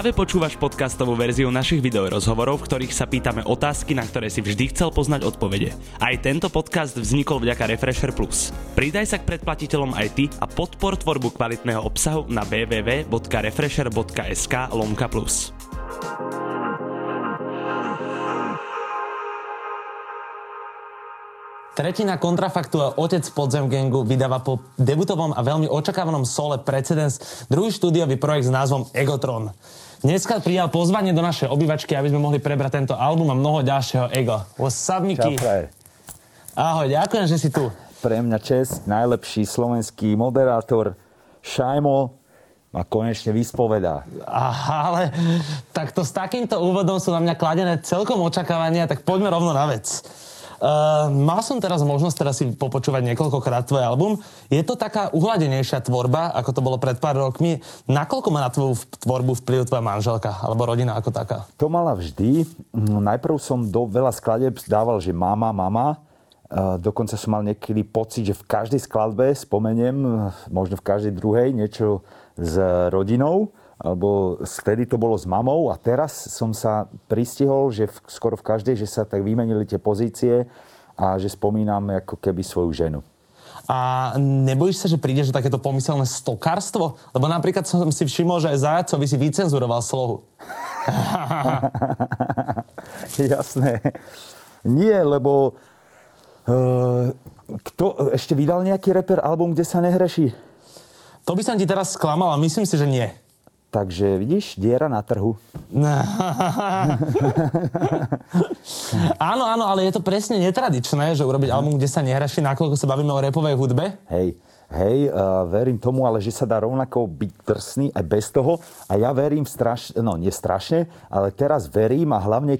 Práve počúvaš podcastovú verziu našich videorozhovorov, v ktorých sa pýtame otázky, na ktoré si vždy chcel poznať odpovede. Aj tento podcast vznikol vďaka Refresher Plus. Pridaj sa k predplatiteľom aj ty a podpor tvorbu kvalitného obsahu na www.refresher.sk lomka plus. Tretina a otec podzem gangu vydáva po debutovom a veľmi očakávanom sole Precedence druhý štúdiový projekt s názvom Egotron. Dneska prijal pozvanie do našej obývačky, aby sme mohli prebrať tento album a mnoho ďalšieho ego. What's up, Miky? Ahoj, ďakujem, že si tu. Pre mňa čest, najlepší slovenský moderátor Šajmo ma konečne vyspovedá. Aha, ale takto s takýmto úvodom sú na mňa kladené celkom očakávania, tak poďme rovno na vec. Uh, mal som teraz možnosť teraz si popočúvať niekoľkokrát tvoj album. Je to taká uhladenejšia tvorba, ako to bolo pred pár rokmi. Nakoľko má na tvoju tvorbu vplyv tvoja manželka alebo rodina ako taká? To mala vždy. Mm, najprv som do veľa skladeb dával, že mama, mama. Uh, dokonca som mal niekedy pocit, že v každej skladbe spomeniem, možno v každej druhej, niečo s rodinou alebo vtedy to bolo s mamou a teraz som sa pristihol, že v, skoro v každej, že sa tak vymenili tie pozície a že spomínam ako keby svoju ženu. A nebojíš sa, že prídeš do takéto pomyselné stokárstvo? Lebo napríklad som si všimol, že aj Zajacovi si vycenzuroval slohu. Jasné. Nie, lebo uh, kto ešte vydal nejaký reper album, kde sa nehreší? To by som ti teraz sklamal, a myslím si, že nie. Takže vidíš, diera na trhu. áno, áno, ale je to presne netradičné, že urobiť album, kde sa nehraší, nakoľko sa bavíme o repovej hudbe. Hej, hej, uh, verím tomu, ale že sa dá rovnako byť drsný aj bez toho. A ja verím strašne, no nie strašne, ale teraz verím a hlavne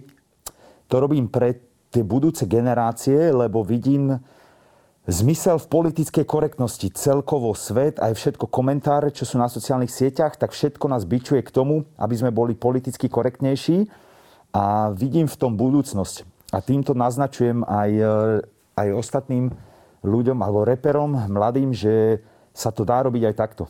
to robím pre tie budúce generácie, lebo vidím, zmysel v politickej korektnosti, celkovo svet, aj všetko komentáre, čo sú na sociálnych sieťach, tak všetko nás bičuje k tomu, aby sme boli politicky korektnejší a vidím v tom budúcnosť. A týmto naznačujem aj, e, aj ostatným ľuďom alebo reperom, mladým, že sa to dá robiť aj takto.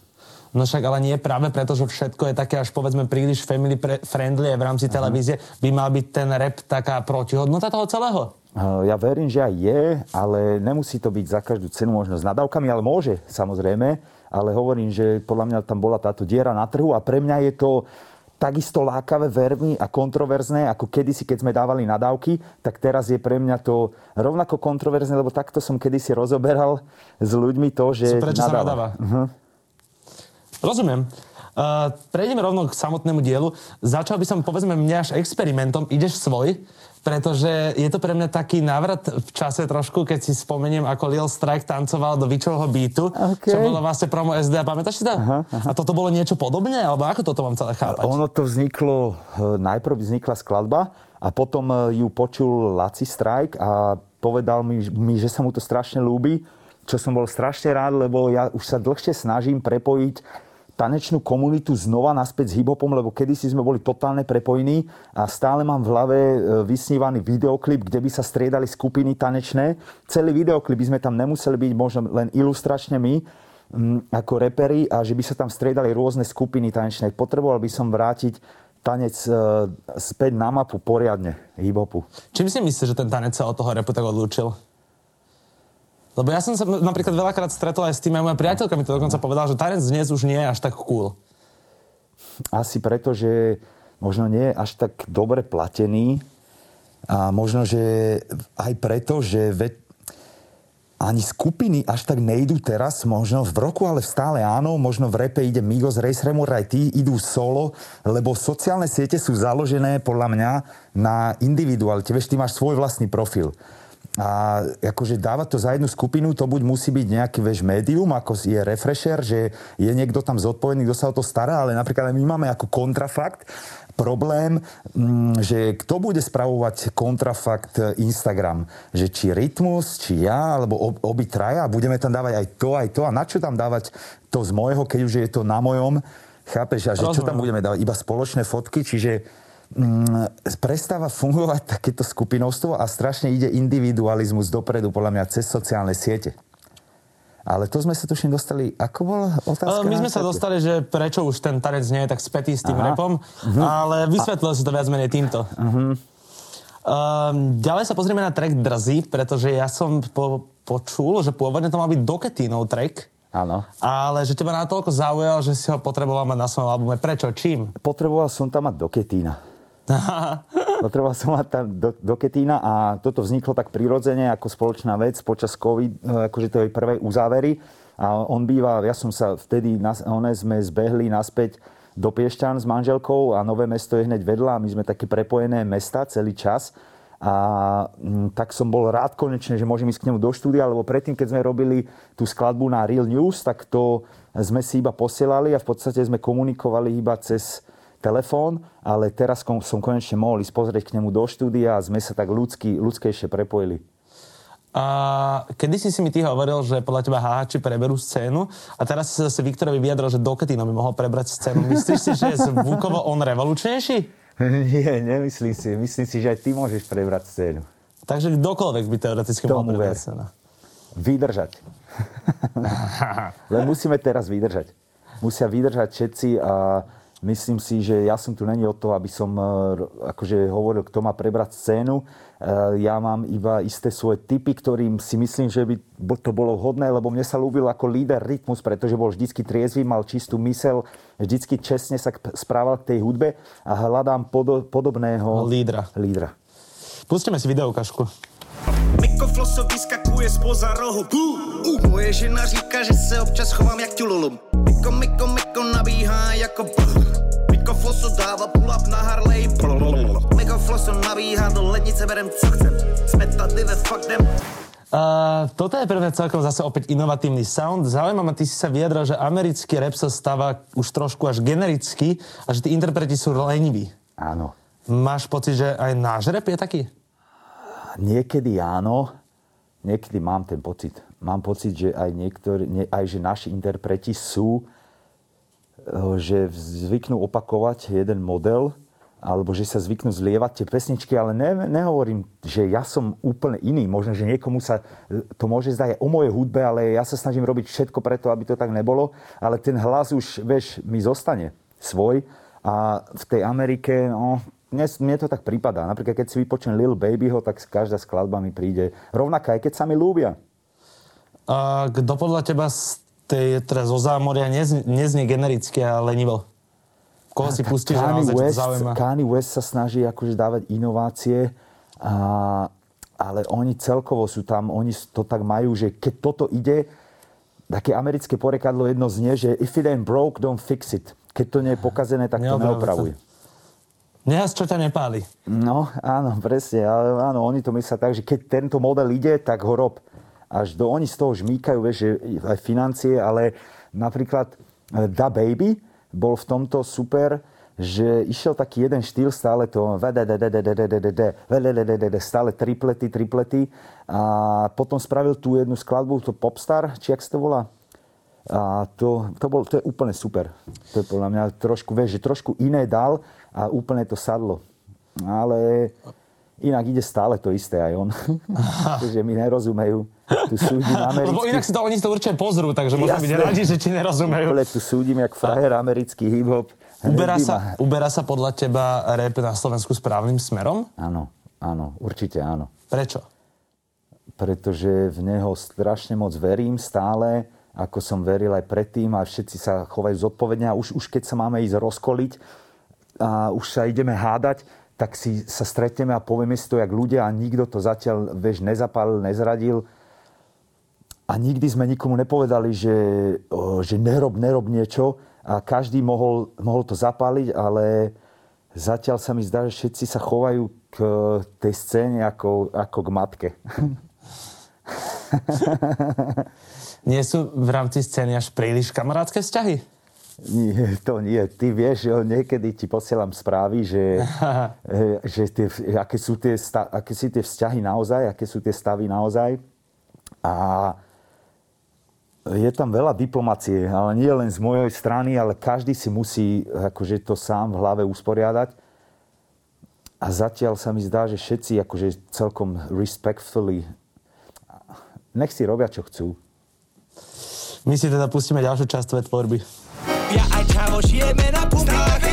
No však ale nie práve preto, že všetko je také až povedzme príliš family friendly v rámci uh-huh. televízie, by mal byť ten rap taká protihodnota toho celého? Ja verím, že aj je, ale nemusí to byť za každú cenu možno s nadávkami, ale môže samozrejme. Ale hovorím, že podľa mňa tam bola táto diera na trhu a pre mňa je to takisto lákavé, veľmi a kontroverzné, ako kedysi, keď sme dávali nadávky, tak teraz je pre mňa to rovnako kontroverzné, lebo takto som kedysi rozoberal s ľuďmi to, že Prečo nadáva. sa nadáva? Uh-huh. Rozumiem. Uh, prejdeme rovno k samotnému dielu. Začal by som, povedzme, mňa až experimentom. Ideš svoj, pretože je to pre mňa taký návrat v čase trošku, keď si spomeniem, ako Lil Strike tancoval do Vičovho beatu, okay. čo bolo vlastne promo SD. A pamätáš si to? Aha, aha. A toto bolo niečo podobné? Alebo ako toto mám celé chápať? Ono to vzniklo, e, najprv vznikla skladba a potom e, ju počul Laci Strike a povedal mi, mi, že sa mu to strašne ľúbi, čo som bol strašne rád, lebo ja už sa dlhšie snažím prepojiť tanečnú komunitu znova naspäť s hiphopom, lebo kedysi sme boli totálne prepojení a stále mám v hlave e, vysnívaný videoklip, kde by sa striedali skupiny tanečné. Celý videoklip by sme tam nemuseli byť možno len ilustračne my, ako repery a že by sa tam striedali rôzne skupiny tanečné. Potreboval by som vrátiť tanec e, späť na mapu poriadne hip-hopu. Čím si myslíš, že ten tanec sa od toho repu tak odlúčil? Lebo ja som sa napríklad veľakrát stretol aj s tým, aj moja priateľka mi to dokonca povedala, že tanec dnes už nie je až tak cool. Asi preto, že možno nie je až tak dobre platený a možno, že aj preto, že ve, ani skupiny až tak nejdú teraz, možno v roku, ale stále áno, možno v repe ide Migos, Race Remor, aj tí idú solo, lebo sociálne siete sú založené podľa mňa na individualite. Vieš, ty máš svoj vlastný profil. A akože dávať to za jednu skupinu, to buď musí byť nejaký vieš, médium, ako je refresher, že je niekto tam zodpovedný, kto sa o to stará, ale napríklad my máme ako kontrafakt problém, mm, že kto bude spravovať kontrafakt Instagram. Že či Rytmus, či ja, alebo obi traja, budeme tam dávať aj to, aj to. A na čo tam dávať to z môjho, keď už je to na mojom? Chápeš? A že čo tam budeme dávať? Iba spoločné fotky? Čiže prestáva fungovať takéto skupinovstvo a strašne ide individualizmus dopredu, podľa mňa, cez sociálne siete. Ale to sme sa tuším dostali, ako bola otázka? My sme sa dostali, že prečo už ten tanec nie je tak spätý s tým Aha. repom, uh-huh. ale vysvetlil si to viac menej týmto. Uh-huh. Um, ďalej sa pozrieme na track Drzí, pretože ja som po, počul, že pôvodne to mal byť Doketínov track. Áno. Ale že teba natoľko zaujal, že si ho potreboval mať na svojom albume. Prečo? Čím? Potreboval som tam mať Doketína. Potreboval som mať tam do, Doketína a toto vzniklo tak prirodzene ako spoločná vec počas COVID, e, akože to je prvej uzávery. A on býva, ja som sa vtedy, one sme zbehli naspäť do Piešťan s manželkou a Nové mesto je hneď vedľa a my sme také prepojené mesta celý čas. A mm, tak som bol rád konečne, že môžem ísť k nemu do štúdia, lebo predtým, keď sme robili tú skladbu na Real News, tak to sme si iba posielali a v podstate sme komunikovali iba cez telefón, ale teraz som konečne mohol ísť pozrieť k nemu do štúdia a sme sa tak ľudsky, ľudskejšie prepojili. A kedy si si mi ty hovoril, že podľa teba háči preberú scénu a teraz si zase Viktorovi vyjadril, že Doketino by mohol prebrať scénu. Myslíš si, že je zvukovo on revolučnejší? Nie, nemyslím si. Myslím si, že aj ty môžeš prebrať scénu. Takže kdokoľvek by teoreticky mohol prebrať scénu. Vydržať. Len musíme teraz vydržať. Musia vydržať všetci a Myslím si, že ja som tu není od toho, aby som e, akože hovoril, kto má prebrať scénu. E, ja mám iba isté svoje typy, ktorým si myslím, že by to bolo vhodné, lebo mne sa ľúbil ako líder rytmus, pretože bol vždycky triezvy, mal čistú mysel, vždycky čestne sa správal k tej hudbe a hľadám podobného lídra. lídra. Pustíme si videoukažku. Miko Floso vyskakuje spoza rohu. Uh, moje žena říká, že se občas chovám jak tululum. Miko, Miko, Miko nabíhá jako Miko Floso dáva pull up na Harley. Miko Floso nabíhá do lednice, berem co chcem. Sme tady ve fuck them. Uh, toto je pre mňa celkom zase opäť inovatívny sound. Zaujíma ma, ty si sa vyjadral, že americký rap sa stáva už trošku až generický a že tí interpreti sú leniví. Áno. Máš pocit, že aj náš rap je taký? Niekedy áno, niekedy mám ten pocit. Mám pocit, že aj, niektorí, aj že naši interpreti sú, eh, že zvyknú opakovať jeden model, alebo že sa zvyknú zlievať tie pesničky, ale ne, nehovorím, že ja som úplne iný. Možno, že niekomu sa to môže zdať o mojej hudbe, ale ja sa snažím robiť všetko preto, aby to tak nebolo. Ale ten hlas už, vieš, mi zostane svoj. A v tej Amerike, no, mne, mne to tak prípada. Napríklad, keď si vypočujem Lil Babyho, tak každá skladba mi príde rovnaká, aj keď sa mi ľúbia. A kto podľa teba z tej, teda zo zámoria neznie, neznie genericky a lenivo? Koho si pustíš, že West, zaujíma? Kanye West sa snaží akože dávať inovácie, a, ale oni celkovo sú tam, oni to tak majú, že keď toto ide, také americké porekadlo jedno znie, že if it ain't broke, don't fix it. Keď to nie je pokazené, tak to neopravuj. Nehas, čo ťa nepáli. No, áno, presne. Ale áno, oni to myslia tak, že keď tento model ide, tak ho rob. Až do, oni z toho žmýkajú, vieš, že aj financie, ale napríklad eh, Da Baby bol v tomto super, že išiel taký jeden štýl, stále to stále triplety, triplety a potom spravil tú jednu skladbu, to Popstar, či jak sa to volá? A to, to, bol, to je úplne super. To je podľa mňa trošku, vieš, že trošku iné dal a úplne to sadlo. Ale inak ide stále to isté aj on. že mi nerozumejú. Tu súdim americký... Lebo inak si to, oni to určite pozrú, takže môžem byť radi, že ti nerozumejú. Úplne tu súdim, jak frajer americký hip-hop. Uberá sa, uberá sa podľa teba rap na Slovensku správnym smerom? Áno, áno, určite áno. Prečo? Pretože v neho strašne moc verím stále, ako som veril aj predtým a všetci sa chovajú zodpovedne a už, už keď sa máme ísť rozkoliť, a už sa ideme hádať, tak si sa stretneme a povieme si to jak ľudia a nikto to zatiaľ, vieš, nezapálil, nezradil. A nikdy sme nikomu nepovedali, že, že nerob, nerob niečo a každý mohol, mohol to zapáliť, ale zatiaľ sa mi zdá, že všetci sa chovajú k tej scéne ako, ako k matke. Nie sú v rámci scény až príliš kamarátske vzťahy? Nie, to nie. Ty vieš, že niekedy ti posielam správy, že, že tie, aké, sú tie, aké sú tie vzťahy naozaj, aké sú tie stavy naozaj. A je tam veľa diplomacie, ale nie len z mojej strany, ale každý si musí akože to sám v hlave usporiadať. A zatiaľ sa mi zdá, že všetci akože celkom respectfully nech si robia, čo chcú. My si teda pustíme ďalšiu časť tvojej tvorby. Ja aj čavo žijeme na pumpe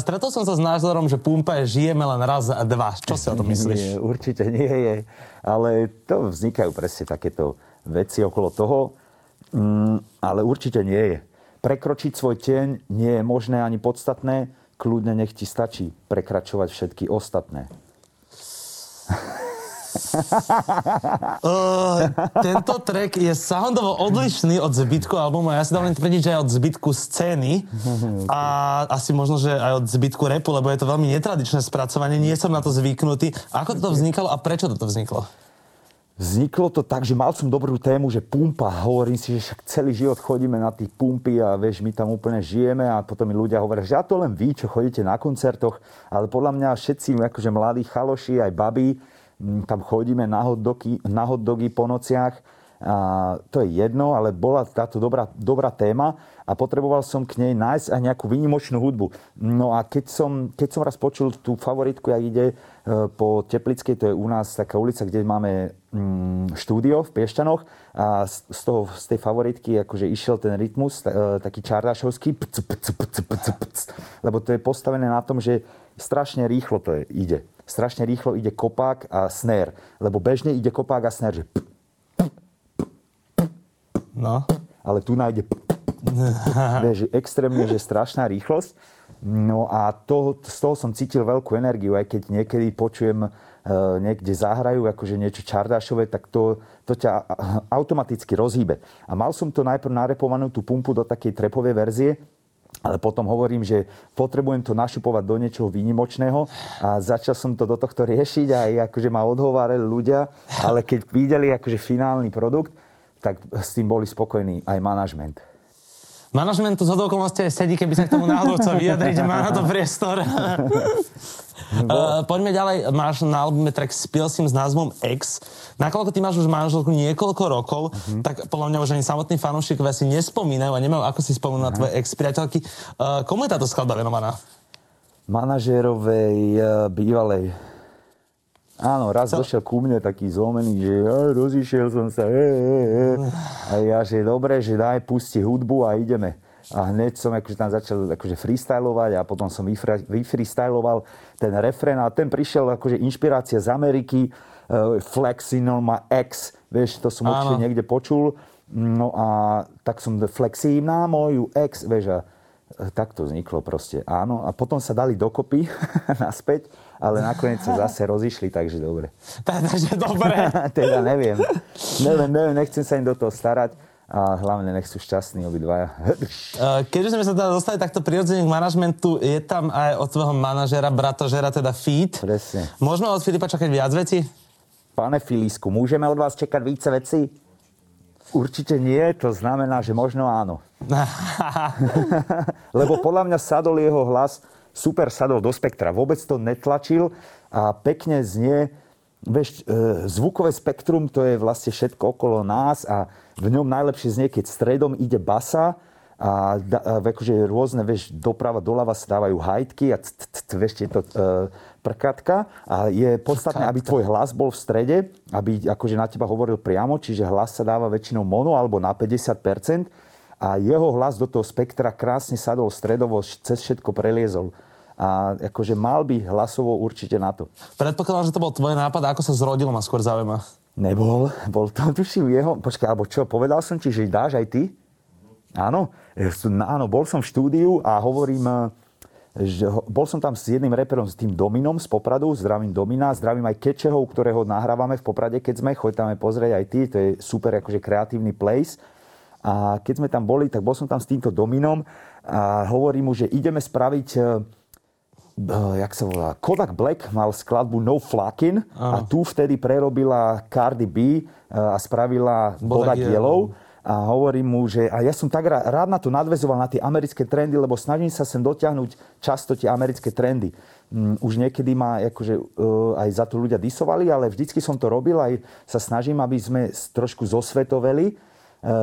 stretol som sa s názorom, že pumpa je žijeme len raz a dva. Čo si o tom myslíš? Nie, určite nie je. Ale to vznikajú presne takéto veci okolo toho. Mm, ale určite nie je. Prekročiť svoj tieň nie je možné ani podstatné. Kľudne nech ti stačí prekračovať všetky ostatné. Uh, tento track je soundovo odlišný od zbytku albumu ja si dovolím tvrdiť, že aj od zbytku scény a asi možno, že aj od zbytku repu, lebo je to veľmi netradičné spracovanie, nie som na to zvyknutý. Ako to vznikalo a prečo toto vzniklo? Vzniklo to tak, že mal som dobrú tému, že pumpa. Hovorím si, že však celý život chodíme na tých pumpy a vieš, my tam úplne žijeme a potom mi ľudia hovoria, že ja to len vy, čo chodíte na koncertoch, ale podľa mňa všetci akože mladí chaloši, aj baby, mm, tam chodíme na hot dogy, na hot dogy po nociach. A to je jedno, ale bola táto dobrá, dobrá téma a potreboval som k nej nájsť aj nejakú výnimočnú hudbu. No a keď som, keď som raz počul tú favoritku, jak ide e, po Teplickej, to je u nás taká ulica, kde máme mm, štúdio v Piešťanoch a z, toho, z tej favoritky akože išiel ten rytmus, e, taký pc, pc, lebo to je postavené na tom, že strašne rýchlo to je, ide. Strašne rýchlo ide kopák a snare, lebo bežne ide kopák a snare, že No. ale tu nájde vieš, extrémne, že strašná rýchlosť. No a to, z toho som cítil veľkú energiu, aj keď niekedy počujem, e, niekde zahrajú akože niečo čardášové, tak to, to ťa automaticky rozhýbe. A mal som to najprv narepovanú tú pumpu do takej trepovej verzie, ale potom hovorím, že potrebujem to našupovať do niečoho výnimočného a začal som to do tohto riešiť a aj akože ma odhovárali ľudia, ale keď videli akože finálny produkt, tak s tým boli spokojní aj manažment. Manažment tu z okolností aj sedí, keby sa k tomu náhodou chcel vyjadriť, má na to priestor. uh, poďme ďalej. Máš na albume track Spil s názvom X. Nakoľko ty máš už manželku niekoľko rokov, uh-huh. tak podľa mňa už ani samotní fanúšikovia si nespomínajú a nemajú ako si spomenúť na tvoje ex-priateľky. Uh, komu je táto skladba venovaná? manažérovej eh, bývalej. Áno, raz Co? došiel ku mne taký zlomený, že "Á, rozišiel som sa. E, e, e. A ja, že dobre, že daj, pusti hudbu a ideme. A hneď som akože tam začal akože freestylovať a potom som vyfreestyloval ten refrén a ten prišiel akože inšpirácia z Ameriky, uh, Flexing on my ex, vieš, to som Áno. určite niekde počul. No a tak som flexím na moju ex, vieš, a e, tak to vzniklo proste, áno. A potom sa dali dokopy naspäť, ale nakoniec sa zase rozišli, takže dobre. Takže dobre. teda neviem. Neviem, neviem, nechcem sa im do toho starať a hlavne nech sú šťastní obidvaja. Uh, Keďže sme sa teda dostali takto prirodzene k manažmentu, je tam aj od tvojho manažera, bratožera, teda Feed. Presne. Môžeme od Filipa čakať viac vecí? Pane Filisku, môžeme od vás čakať více vecí? Určite nie, to znamená, že možno áno. Lebo podľa mňa sadol jeho hlas, super sadol do spektra. Vôbec to netlačil a pekne znie. Vieš, e, zvukové spektrum to je vlastne všetko okolo nás a v ňom najlepšie znie, keď stredom ide basa a, da, a akože rôzne, vieš, doprava, doľava sa dávajú hajtky a t, vieš, tieto e, prkatka a je podstatné, aby tvoj hlas bol v strede, aby akože na teba hovoril priamo, čiže hlas sa dáva väčšinou mono alebo na 50% a jeho hlas do toho spektra krásne sadol stredovo, cez všetko preliezol. A akože mal by hlasovo určite na to. Predpokladám, že to bol tvoj nápad, ako sa zrodilo, ma skôr zaujíma. Nebol, bol to tuším jeho, počkaj, alebo čo, povedal som ti, že dáš aj ty? Áno, som- áno, bol som v štúdiu a hovorím, eh, že bol som tam s jedným reperom, s tým Dominom z Popradu, zdravím Domina, zdravím aj Kečehov, ktorého nahrávame v Poprade, keď sme, choď tam pozrieť aj ty, to je super akože kreatívny place. A keď sme tam boli, tak bol som tam s týmto Dominom a hovorím mu, že ideme spraviť eh, jak sa volá, Kodak Black mal skladbu No Flakin a tu vtedy prerobila Cardi B eh, a spravila Bodak Yellow. Yellow. A hovorím mu, že a ja som tak rá- rád na to nadvezoval, na tie americké trendy, lebo snažím sa sem dotiahnuť často tie americké trendy. Mm, Už niekedy ma akože, uh, aj za to ľudia disovali, ale vždycky som to robil, aj sa snažím, aby sme trošku zosvetoveli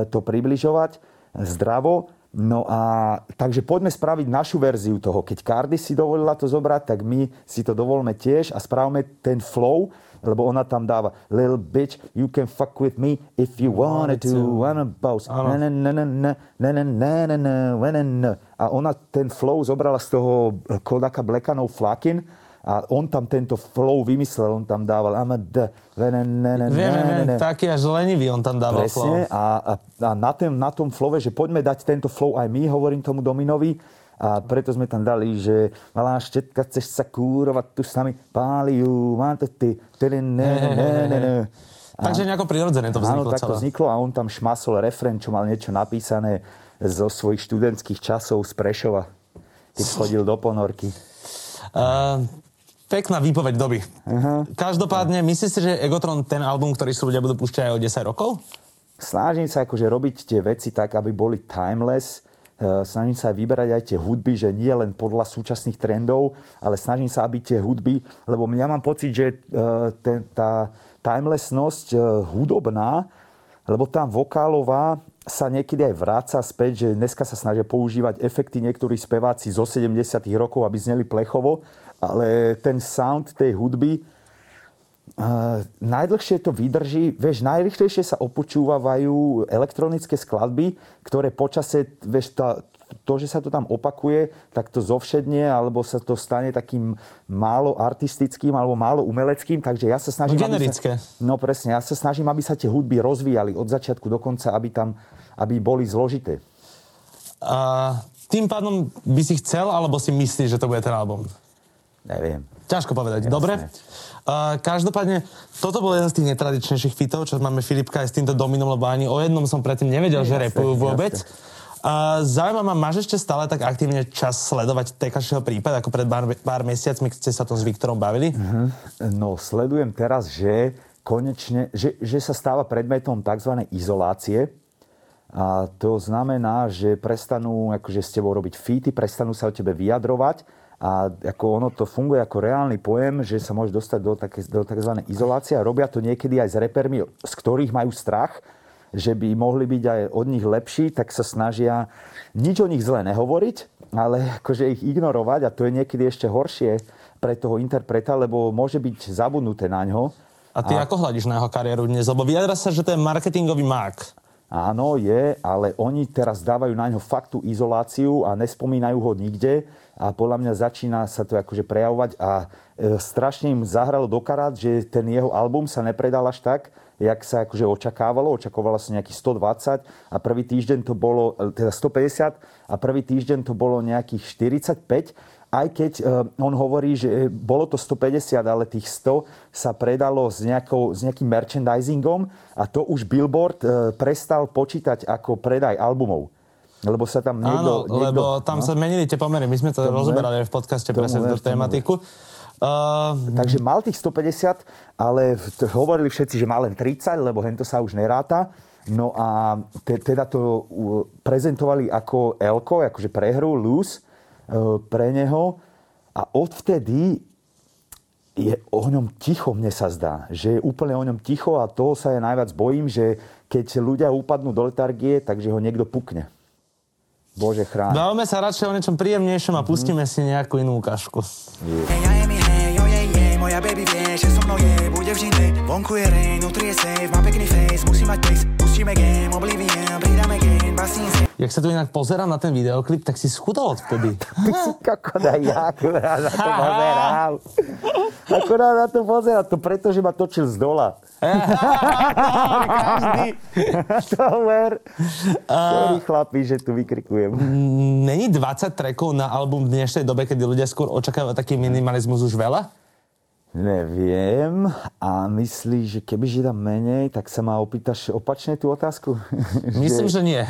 to približovať zdravo. No a takže poďme spraviť našu verziu toho. Keď Cardi si dovolila to zobrať, tak my si to dovolme tiež a správme ten flow, lebo ona tam dáva Little bitch, you can fuck with me if you wanted to, wanna bounce. A ona ten flow zobrala z toho Kodaka Blackanov Flakin, a on tam tento flow vymyslel, on tam dával I'm a d, Viem, viem, taký až lenivý on tam dával Presne, flow. A, a, a na, tém, na tom flowe, že poďme dať tento flow aj my, hovorím tomu Dominovi, a preto sme tam dali, že malá štetka, chceš sa kúrovať tu s nami, páliu, máte ty, tedy ne, ne, ne, ne. Takže nejako prirodzené to vzniklo Áno, tak to vzniklo a on tam šmasol refren, čo mal niečo napísané zo svojich študentských časov z Prešova, keď chodil do ponorky. Uh, pekná výpoveď doby. Uh-huh. Každopádne, myslíš si, že Egotron ten album, ktorý si ľudia budú púšťať aj o 10 rokov? Snažím sa akože robiť tie veci tak, aby boli timeless. Uh, snažím sa aj vyberať aj tie hudby, že nie len podľa súčasných trendov, ale snažím sa, aby tie hudby, lebo ja mám pocit, že uh, ten, tá timelessnosť uh, hudobná, lebo tá vokálová sa niekedy aj vráca späť, že dneska sa snažia používať efekty niektorí speváci zo 70 rokov, aby zneli plechovo, ale ten sound tej hudby Uh, najdlhšie to vydrží, vieš, najrychlejšie sa opočúvajú elektronické skladby, ktoré počase, vieš, tá, to, že sa to tam opakuje, tak to zovšedne, alebo sa to stane takým málo artistickým, alebo málo umeleckým, takže ja sa snažím... No, generické. Sa, no presne, ja sa snažím, aby sa tie hudby rozvíjali od začiatku do konca, aby tam, aby boli zložité. A tým pádom by si chcel, alebo si myslíš, že to bude ten album? Neviem. Ťažko povedať. Jasne. Dobre. Uh, každopádne, toto bol jeden z tých netradičnejších fitov, čo máme Filipka aj s týmto Dominom, lebo ani o jednom som predtým nevedel, jasne, že repujú vôbec. Uh, zaujíma ma, máš ešte stále tak aktívne čas sledovať Tekašieho prípad, ako pred pár, pár mesiacmi, keď ste sa to s Viktorom bavili? Uh-huh. No, sledujem teraz, že konečne, že, že sa stáva predmetom tzv. izolácie. A to znamená, že prestanú akože s tebou robiť fity, prestanú sa o tebe vyjadrovať a ako ono to funguje ako reálny pojem, že sa môže dostať do, také, do tzv. izolácie a robia to niekedy aj s repermi, z ktorých majú strach, že by mohli byť aj od nich lepší, tak sa snažia nič o nich zle nehovoriť, ale akože ich ignorovať a to je niekedy ešte horšie pre toho interpreta, lebo môže byť zabudnuté na ňo. A ty a... ako hľadíš na jeho kariéru dnes? Lebo vyjadra sa, že to je marketingový mák. Áno, je, ale oni teraz dávajú na ňo faktu izoláciu a nespomínajú ho nikde a podľa mňa začína sa to akože prejavovať a e, strašne im zahralo do karát, že ten jeho album sa nepredal až tak, jak sa akože očakávalo. Očakávalo sa nejakých 120 a prvý týždeň to bolo, e, teda 150 a prvý týždeň to bolo nejakých 45 aj keď uh, on hovorí, že bolo to 150, ale tých 100 sa predalo s, nejakou, s nejakým merchandisingom a to už Billboard uh, prestal počítať ako predaj albumov. Lebo sa tam niekto... Áno, niekto, lebo tam no? sa menili tie pomery. My sme to tomu rozoberali v podcaste presne tú tematiku. Uh, Takže mal tých 150, ale hovorili všetci, že má len 30, lebo hento sa už neráta. No a te, teda to prezentovali ako Elko, akože prehru, loose E, pre neho a odvtedy je o ňom ticho, mne sa zdá. Že je úplne o ňom ticho a toho sa ja najviac bojím, že keď ľudia upadnú do letargie, takže ho niekto pukne. Bože chráň. Bavme sa radšej o niečom príjemnejšom a mm-hmm. pustíme si nejakú inú ukážku. moja baby vie, že so mnou je, bude vždy Vonku je rain, nutri je safe, má pekný face, musí mať pace, pustíme game, oblivion, pridáme game, Jak sa tu inak pozerám na ten videoklip, tak si schudol odvtedy. Ty si kokoda, ja akurát na to pozerám. Akurát na to pozerám, to preto, že ma točil z dola. Každý. to ver. Sorry chlapi, že tu vykrikujem. Není 20 trackov na album v dnešnej dobe, kedy ľudia skôr očakávajú taký minimalizmus už veľa? Neviem a myslíš, že keby že dám menej, tak sa ma opýtaš opačne tú otázku? Myslím, že, že nie.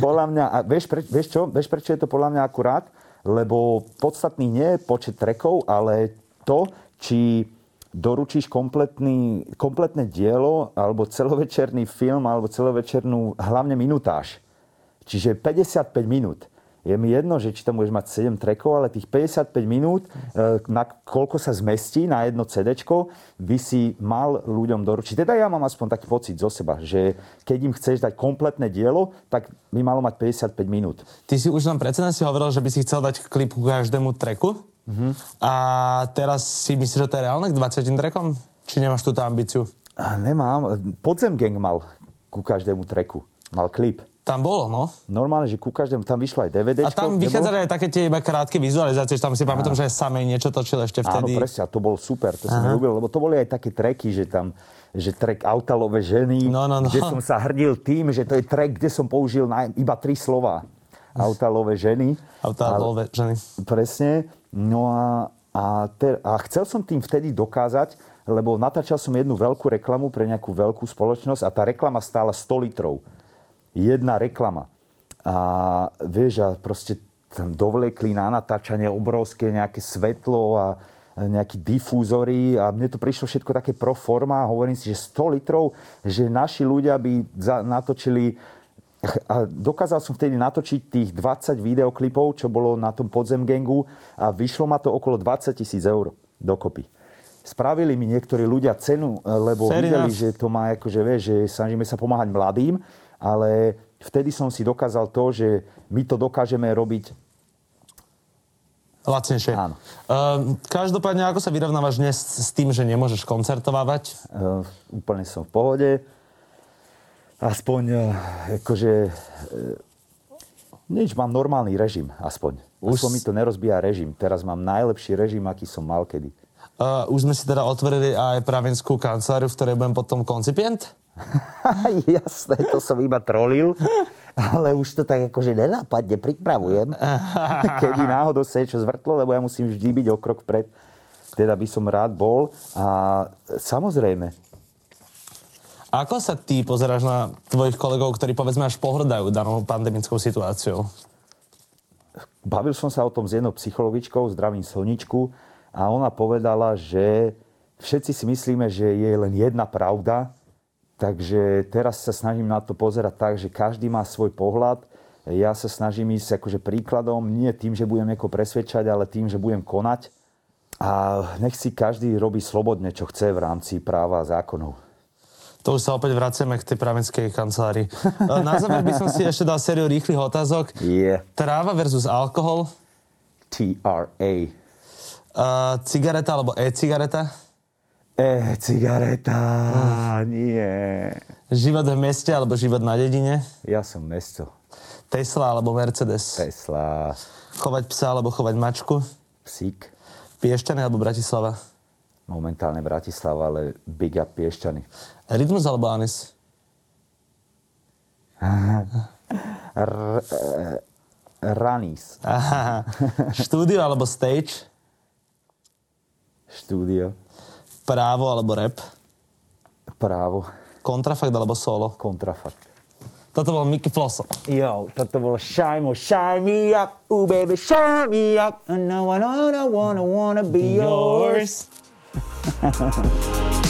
podľa mňa, a vieš, preč, vieš čo, vieš prečo je to podľa mňa akurát? Lebo podstatný nie je počet trekov, ale to, či doručíš kompletný, kompletné dielo, alebo celovečerný film, alebo celovečernú hlavne minutáž. Čiže 55 minút. Je mi jedno, že či tam budeš mať 7 trackov, ale tých 55 minút, e, na koľko sa zmestí na jedno CD, by si mal ľuďom doručiť. Teda ja mám aspoň taký pocit zo seba, že keď im chceš dať kompletné dielo, tak by malo mať 55 minút. Ty si už nám predsa si hovoril, že by si chcel dať klip ku každému treku. Uh-huh. A teraz si myslíš, že to je reálne k 20 trackom? Či nemáš túto ambíciu? A nemám. Podzem Gang mal ku každému treku. Mal klip. Tam bolo, no. Normálne, že ku každému, tam vyšlo aj DVD. A tam vychádzali aj také tie iba krátke vizualizácie, že tam si pamätám, že samej niečo točil ešte vtedy. Áno, presne, a to bolo super, to som ľúbil, lebo to boli aj také treky, že tam že trek Autalové ženy, no, no, no. kde som sa hrdil tým, že to je trek, kde som použil na, iba tri slova. Autalové ženy. Autalové ženy. Presne. No a, a, ter, a chcel som tým vtedy dokázať, lebo natáčal som jednu veľkú reklamu pre nejakú veľkú spoločnosť a tá reklama stála 100 litrov jedna reklama. A vieš, a proste tam dovlekli na natáčanie obrovské nejaké svetlo a nejaký difúzory a mne to prišlo všetko také pro forma hovorím si, že 100 litrov, že naši ľudia by natočili a dokázal som vtedy natočiť tých 20 videoklipov, čo bolo na tom podzem a vyšlo ma to okolo 20 tisíc eur dokopy. Spravili mi niektorí ľudia cenu, lebo Fair videli, že to má akože, vieš, že snažíme sa pomáhať mladým ale vtedy som si dokázal to, že my to dokážeme robiť Lacnejšie. Áno. Uh, každopádne, ako sa vyrovnávaš dnes s tým, že nemôžeš koncertovávať? Uh, úplne som v pohode. Aspoň, uh, akože, uh, nič, mám normálny režim, aspoň. Už... Aspoň mi to nerozbíja režim. Teraz mám najlepší režim, aký som mal kedy. Uh, už sme si teda otvorili aj pravenskú kanceláriu, v ktorej budem potom koncipient? Jasné, to som iba trolil, ale už to tak akože nenápadne pripravujem. Keby náhodou sa niečo zvrtlo, lebo ja musím vždy byť o krok pred. Teda by som rád bol. A samozrejme. Ako sa ty pozeráš na tvojich kolegov, ktorí povedzme až pohrdajú danou pandemickou situáciou? Bavil som sa o tom s jednou psychologičkou, zdravím Soničku, a ona povedala, že všetci si myslíme, že je len jedna pravda, Takže teraz sa snažím na to pozerať tak, že každý má svoj pohľad. Ja sa snažím ísť akože príkladom, nie tým, že budem nieko presvedčať, ale tým, že budem konať. A nech si každý robí slobodne, čo chce v rámci práva a zákonov. To už sa opäť vraciame k tej pravenskej kancelárii. Na záver by som si ešte dal sériu rýchlych otázok. Yeah. Tráva versus alkohol. TRA. Uh, cigareta alebo e-cigareta? E, cigareta, mm. nie. Život v meste alebo život na dedine? Ja som mesto. Tesla alebo Mercedes? Tesla. Chovať psa alebo chovať mačku? Psík. Piešťany alebo Bratislava? Momentálne Bratislava, ale big up Piešťany. Rytmus alebo Anis? R- Ranis. Štúdio alebo stage? Štúdio. Právo alebo rap? Právo. Kontrafakt alebo solo? Kontrafakt. Toto bol Mickey Flosso. Jo, toto bolo Shine Shine Me Up, ooh baby, Shine Me Up, and now I wanna, wanna, wanna be yours.